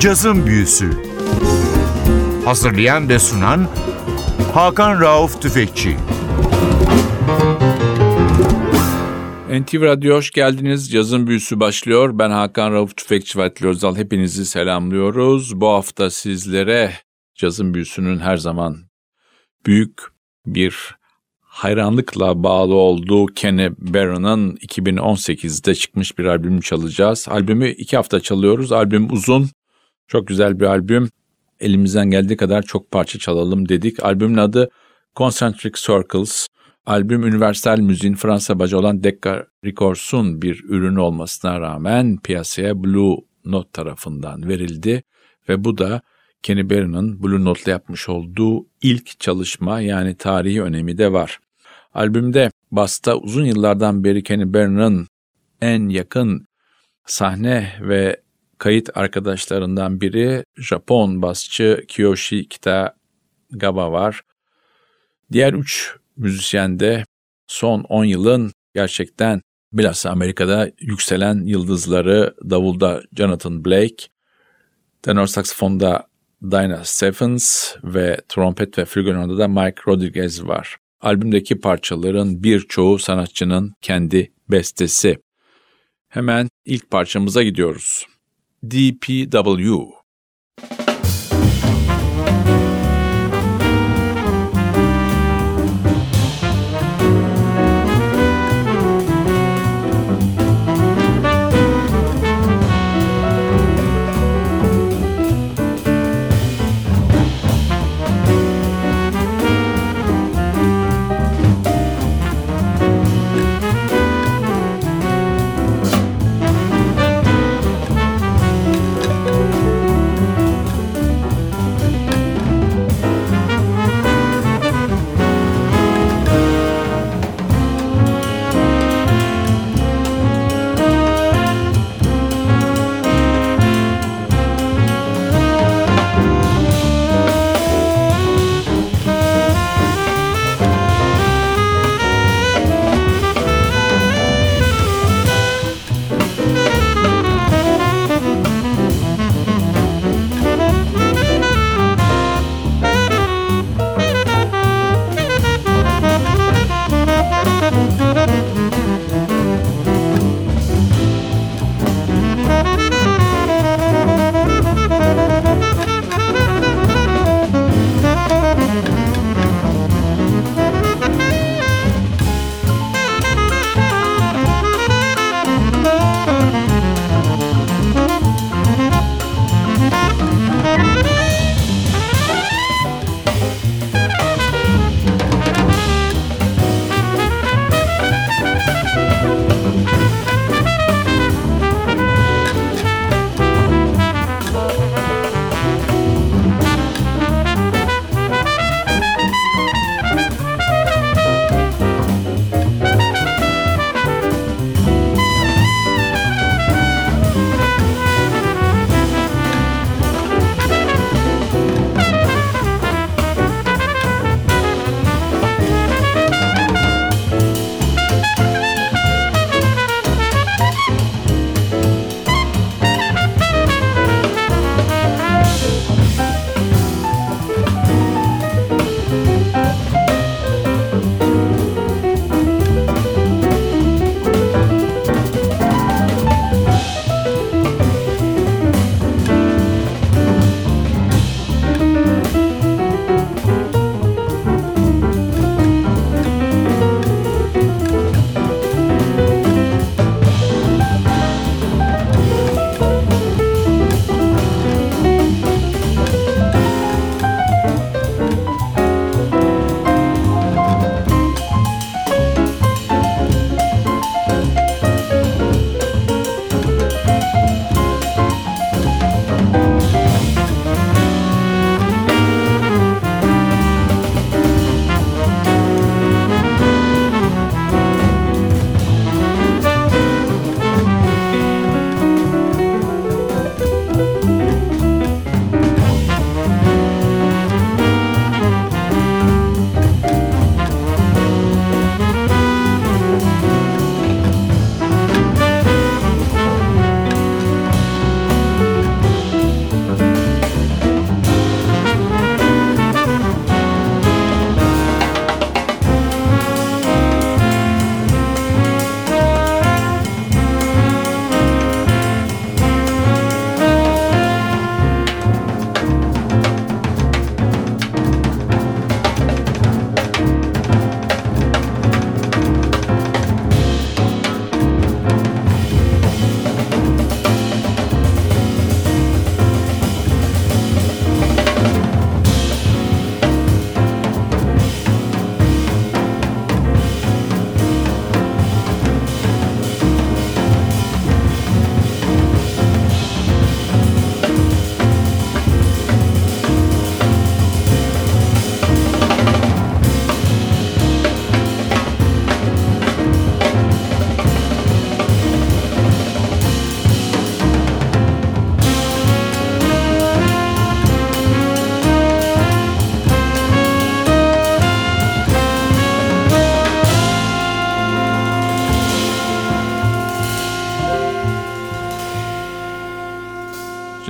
Cazın Büyüsü Hazırlayan ve sunan Hakan Rauf Tüfekçi NTV Radyo hoş geldiniz. Cazın Büyüsü başlıyor. Ben Hakan Rauf Tüfekçi ve Atli Özal. Hepinizi selamlıyoruz. Bu hafta sizlere Cazın Büyüsü'nün her zaman büyük bir hayranlıkla bağlı olduğu Kenny Barron'ın 2018'de çıkmış bir albüm çalacağız. Albümü iki hafta çalıyoruz. Albüm uzun, çok güzel bir albüm. Elimizden geldiği kadar çok parça çalalım dedik. Albümün adı Concentric Circles. Albüm Universal Müziğin Fransa bacı olan Decca Records'un bir ürünü olmasına rağmen piyasaya Blue Note tarafından verildi ve bu da Kenny Barron'ın Blue Note'la yapmış olduğu ilk çalışma yani tarihi önemi de var. Albümde basta uzun yıllardan beri Kenny Barron'ın en yakın sahne ve kayıt arkadaşlarından biri Japon basçı Kiyoshi Kitagawa var. Diğer üç müzisyen de son 10 yılın gerçekten bilhassa Amerika'da yükselen yıldızları davulda Jonathan Blake, tenor saksafonda Dinah Stephens ve trompet ve flügelhorn'da da Mike Rodriguez var. Albümdeki parçaların birçoğu sanatçının kendi bestesi. Hemen ilk parçamıza gidiyoruz. DPW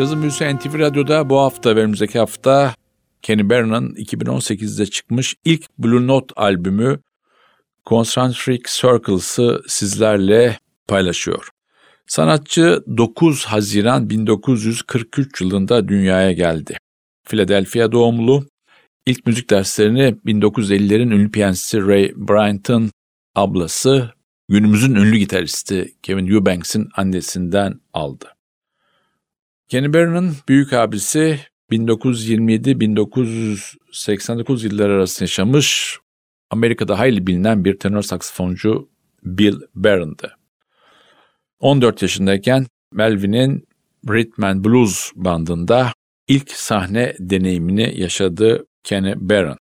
Cazın Büyüsü NTV Radyo'da bu hafta ve önümüzdeki hafta Kenny Barron'ın 2018'de çıkmış ilk Blue Note albümü Concentric Circles'ı sizlerle paylaşıyor. Sanatçı 9 Haziran 1943 yılında dünyaya geldi. Philadelphia doğumlu. İlk müzik derslerini 1950'lerin ünlü piyanist Ray Bryant'ın ablası, günümüzün ünlü gitaristi Kevin Eubanks'in annesinden aldı. Kenny Barron'ın büyük abisi 1927-1989 yılları arasında yaşamış Amerika'da hayli bilinen bir tenor saksafoncu Bill Barron'dı. 14 yaşındayken Melvin'in Rhythm and Blues bandında ilk sahne deneyimini yaşadı Kenny Barron.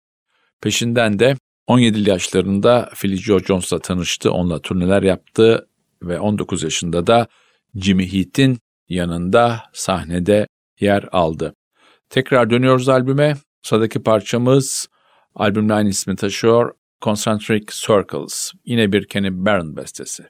Peşinden de 17 yaşlarında Philly Joe Jones'la tanıştı, onunla turneler yaptı ve 19 yaşında da Jimmy Heath'in yanında sahnede yer aldı. Tekrar dönüyoruz albüme. Sıradaki parçamız albümün aynı ismi taşıyor. Concentric Circles. Yine bir Kenny Barron bestesi.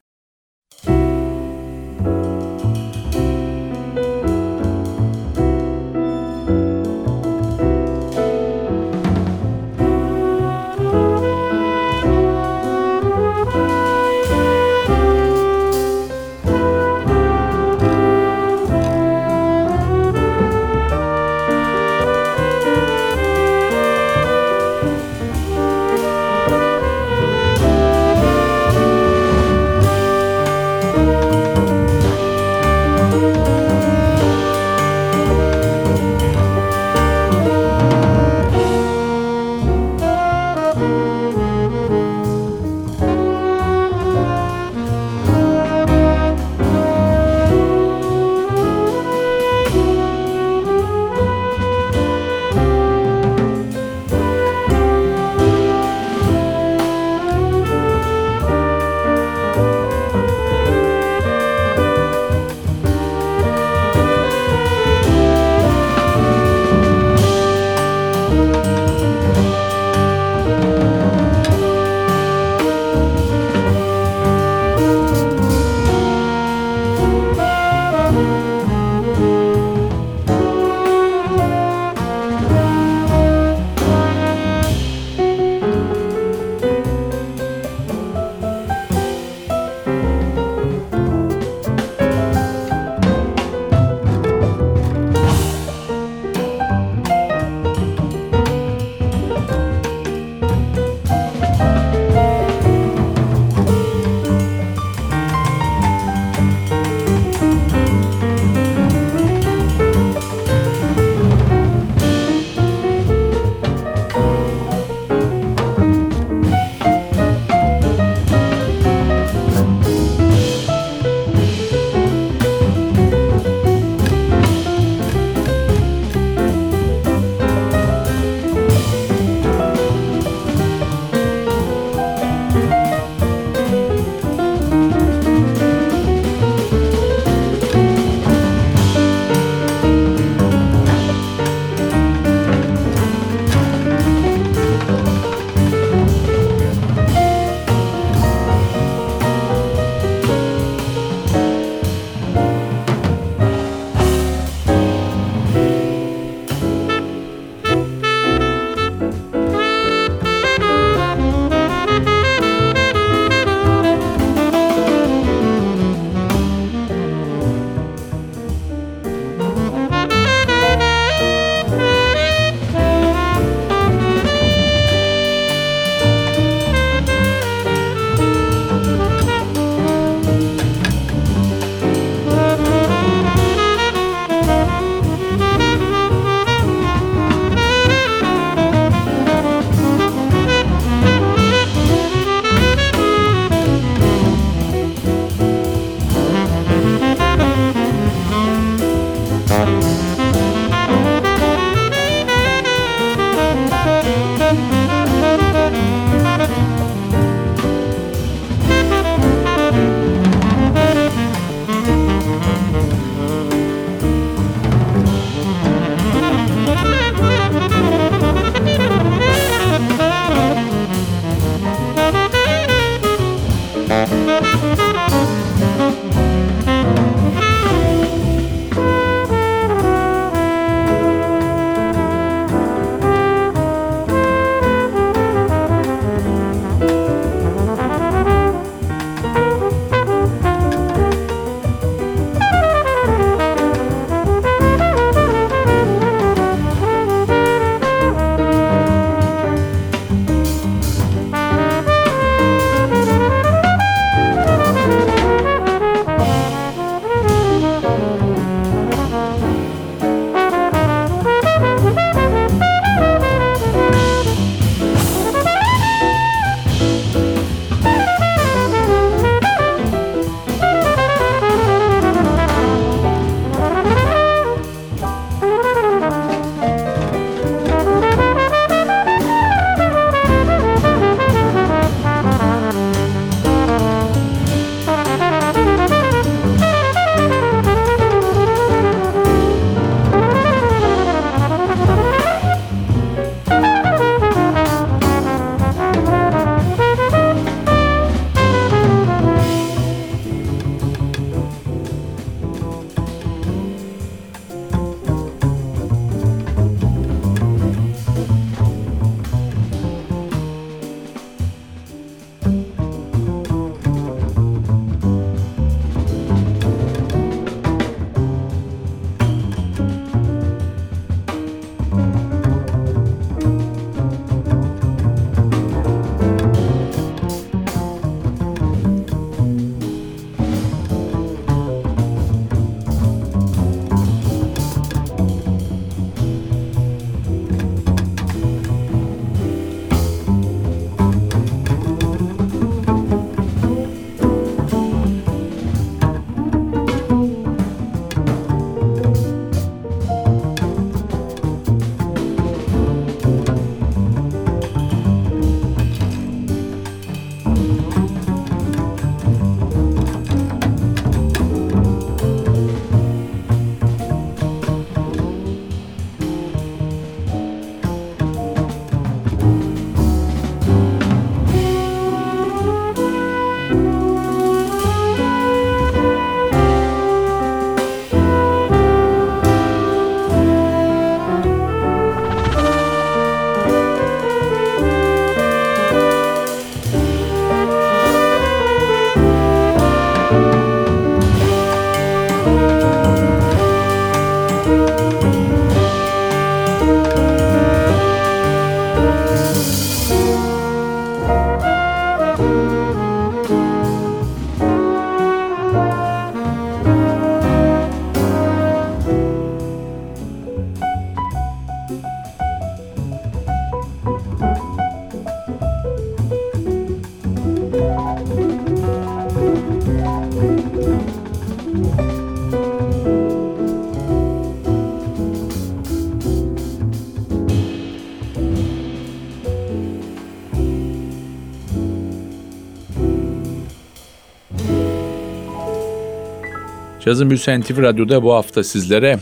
Cazın Büyüsü NTV Radyo'da bu hafta sizlere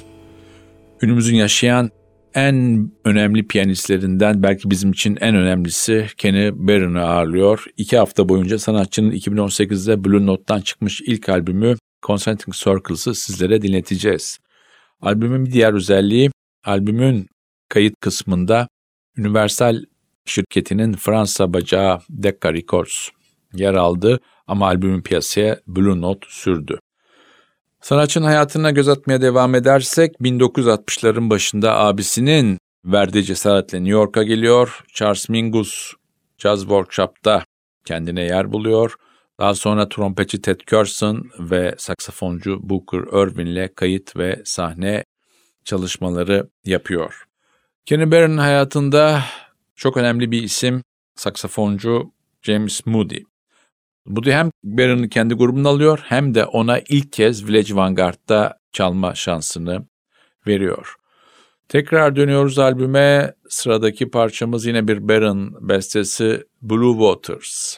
günümüzün yaşayan en önemli piyanistlerinden belki bizim için en önemlisi Kenny Barron'ı ağırlıyor. İki hafta boyunca sanatçının 2018'de Blue Note'dan çıkmış ilk albümü Concentric Circles'ı sizlere dinleteceğiz. Albümün bir diğer özelliği albümün kayıt kısmında Universal şirketinin Fransa bacağı Decca Records yer aldı ama albümün piyasaya Blue Note sürdü. Sanatçının hayatına göz atmaya devam edersek 1960'ların başında abisinin verdiği cesaretle New York'a geliyor. Charles Mingus Jazz Workshop'ta kendine yer buluyor. Daha sonra trompetçi Ted Curson ve saksafoncu Booker Irvin'le kayıt ve sahne çalışmaları yapıyor. Kenny Barron'ın hayatında çok önemli bir isim saksafoncu James Moody. Moody hem Barron'ı kendi grubuna alıyor hem de ona ilk kez Village Vanguard'da çalma şansını veriyor. Tekrar dönüyoruz albüme. Sıradaki parçamız yine bir Barron bestesi Blue Waters.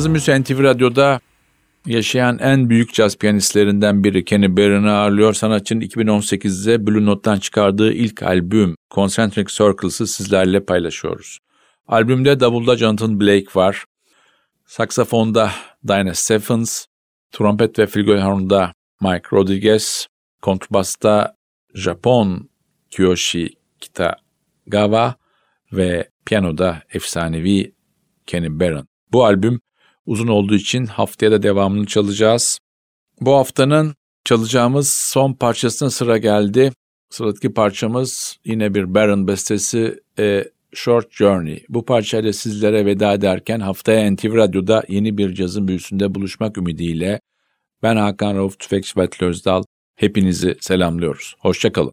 Cazın Müziği NTV Radyo'da yaşayan en büyük caz piyanistlerinden biri Kenny Barron'ı ağırlıyor. Sanatçının 2018'de Blue Note'dan çıkardığı ilk albüm Concentric Circles'ı sizlerle paylaşıyoruz. Albümde davulda Jonathan Blake var. Saksafonda Dinah Stephens, trompet ve flügelhornda Mike Rodriguez, kontrbasta Japon Kiyoshi Kitagawa ve piyanoda efsanevi Kenny Barron. Bu albüm uzun olduğu için haftaya da devamını çalacağız. Bu haftanın çalacağımız son parçasına sıra geldi. Sıradaki parçamız yine bir Barron bestesi A Short Journey. Bu parçayla sizlere veda ederken haftaya NTV Radyo'da yeni bir cazın büyüsünde buluşmak ümidiyle ben Hakan Rauf Tüfekçi Batlı Özdal. Hepinizi selamlıyoruz. Hoşçakalın.